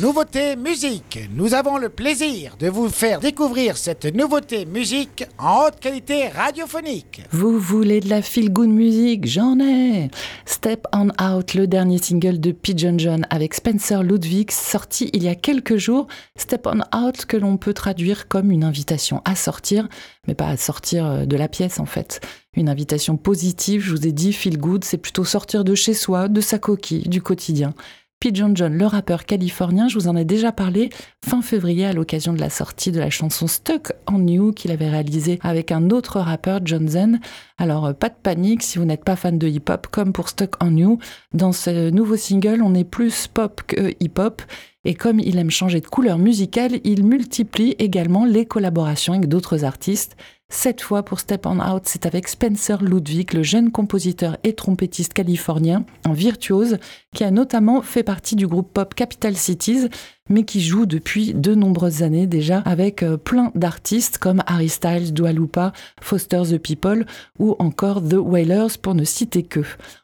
Nouveauté musique. Nous avons le plaisir de vous faire découvrir cette nouveauté musique en haute qualité radiophonique. Vous voulez de la feel good musique? J'en ai Step on Out, le dernier single de Pigeon John avec Spencer Ludwig, sorti il y a quelques jours. Step on Out que l'on peut traduire comme une invitation à sortir, mais pas à sortir euh, de la pièce en fait. Une invitation positive, je vous ai dit, feel good, c'est plutôt sortir de chez soi, de sa coquille, du quotidien. Pigeon John, le rappeur californien, je vous en ai déjà parlé fin février à l'occasion de la sortie de la chanson Stuck on You qu'il avait réalisé avec un autre rappeur, John Zen. Alors, euh, pas de panique si vous n'êtes pas fan de hip-hop, comme pour Stuck on You. Dans ce nouveau single, on est plus pop que hip-hop. Et comme il aime changer de couleur musicale, il multiplie également les collaborations avec d'autres artistes. Cette fois pour Step On Out, c'est avec Spencer Ludwig, le jeune compositeur et trompettiste californien, un virtuose, qui a notamment fait partie du groupe pop Capital Cities, mais qui joue depuis de nombreuses années déjà avec euh, plein d'artistes comme Harry Styles, Dua Lipa, Foster the People ou encore The Wailers pour ne citer que.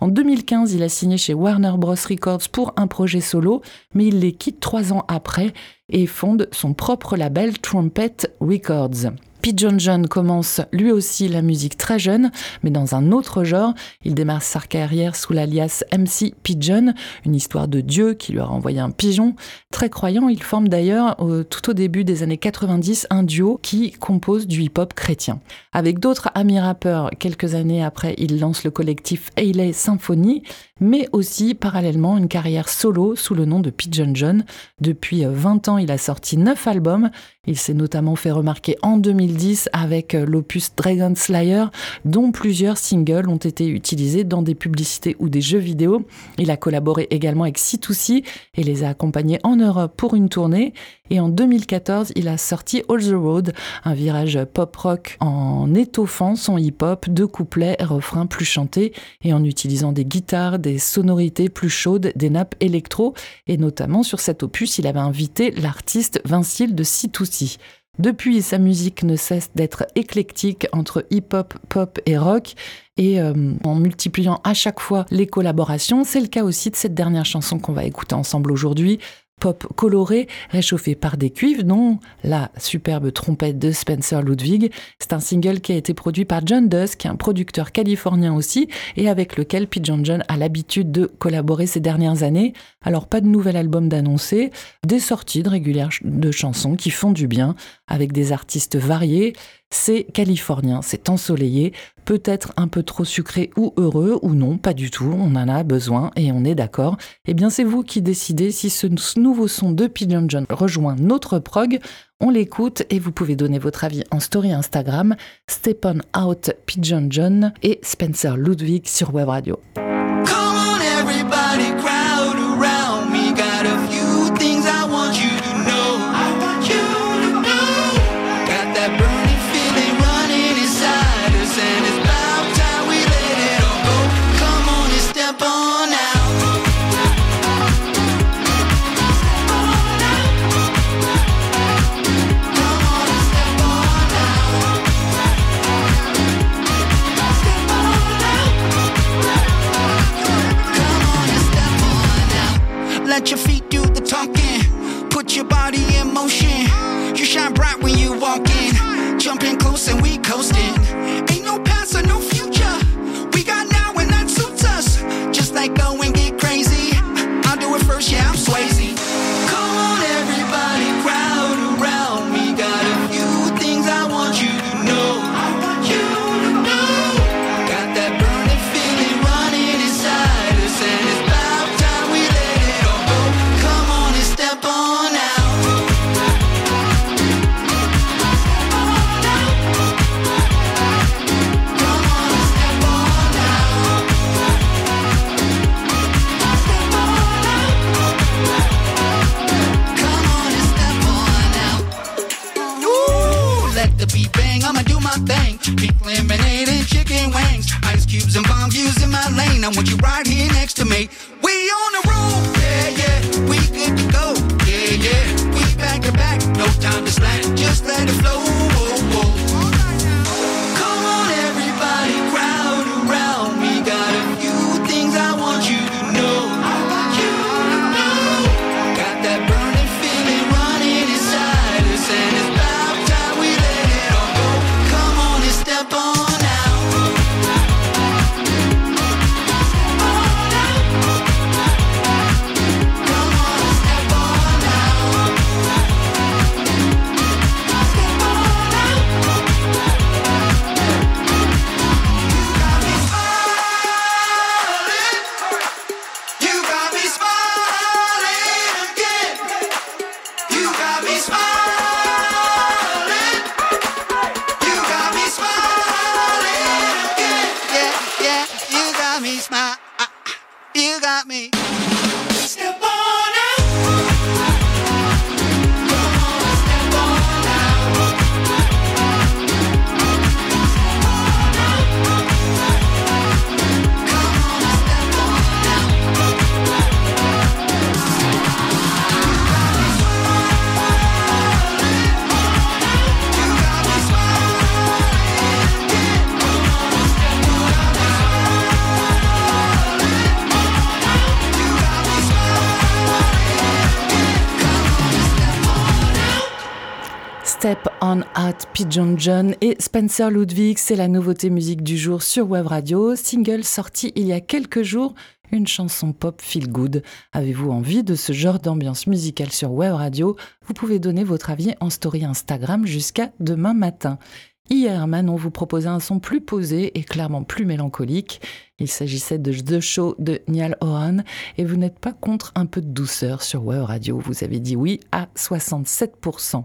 En 2015, il a signé chez Warner Bros. Records pour un projet solo, mais il les quitte trois ans après et fonde son propre label Trumpet Records. Pigeon John commence lui aussi la musique très jeune, mais dans un autre genre. Il démarre sa carrière sous l'alias MC Pigeon, une histoire de Dieu qui lui a envoyé un pigeon. Très croyant, il forme d'ailleurs tout au début des années 90 un duo qui compose du hip-hop chrétien. Avec d'autres amis rappeurs, quelques années après, il lance le collectif Hayley Symphony, mais aussi parallèlement une carrière solo sous le nom de Pigeon John. Depuis 20 ans, il a sorti 9 albums. Il s'est notamment fait remarquer en 2010 avec euh, l'opus Dragon Slayer, dont plusieurs singles ont été utilisés dans des publicités ou des jeux vidéo. Il a collaboré également avec C2C et les a accompagnés en Europe pour une tournée. Et en 2014, il a sorti All the Road, un virage pop-rock en étoffant son hip-hop, de couplets et refrains plus chantés et en utilisant des guitares, des sonorités plus chaudes, des nappes électro. Et notamment sur cet opus, il avait invité l'artiste Vincile de C2C. Depuis, sa musique ne cesse d'être éclectique entre hip-hop, pop et rock. Et euh, en multipliant à chaque fois les collaborations, c'est le cas aussi de cette dernière chanson qu'on va écouter ensemble aujourd'hui, pop coloré, réchauffé par des cuivres, dont la superbe trompette de Spencer Ludwig. C'est un single qui a été produit par John Dusk, un producteur californien aussi, et avec lequel Pigeon John a l'habitude de collaborer ces dernières années. Alors pas de nouvel album d'annoncer, des sorties de régulières de chansons qui font du bien, avec des artistes variés. C'est californien, c'est ensoleillé, peut-être un peu trop sucré ou heureux, ou non, pas du tout, on en a besoin et on est d'accord. Eh bien c'est vous qui décidez si ce nouveau son de Pigeon John rejoint notre prog. On l'écoute et vous pouvez donner votre avis en story Instagram, Stephen Out Pigeon John et Spencer Ludwig sur Web Radio. Let your feet do the talking. Put your body in motion. You shine bright when you walk in. Jumping close and we coasting. The I'ma do my thing. Pink lemonade and chicken wings. Ice cubes and bomb views in my lane. I want you right here next to me. We on the road, yeah, yeah. about me. Step on Out, Pigeon John et Spencer Ludwig, c'est la nouveauté musique du jour sur Web Radio, single sorti il y a quelques jours, une chanson pop feel good. Avez-vous envie de ce genre d'ambiance musicale sur Web Radio? Vous pouvez donner votre avis en story Instagram jusqu'à demain matin. Hier, Manon vous proposait un son plus posé et clairement plus mélancolique. Il s'agissait de The Show de Niall Horan et vous n'êtes pas contre un peu de douceur sur Web Radio. Vous avez dit oui à 67%.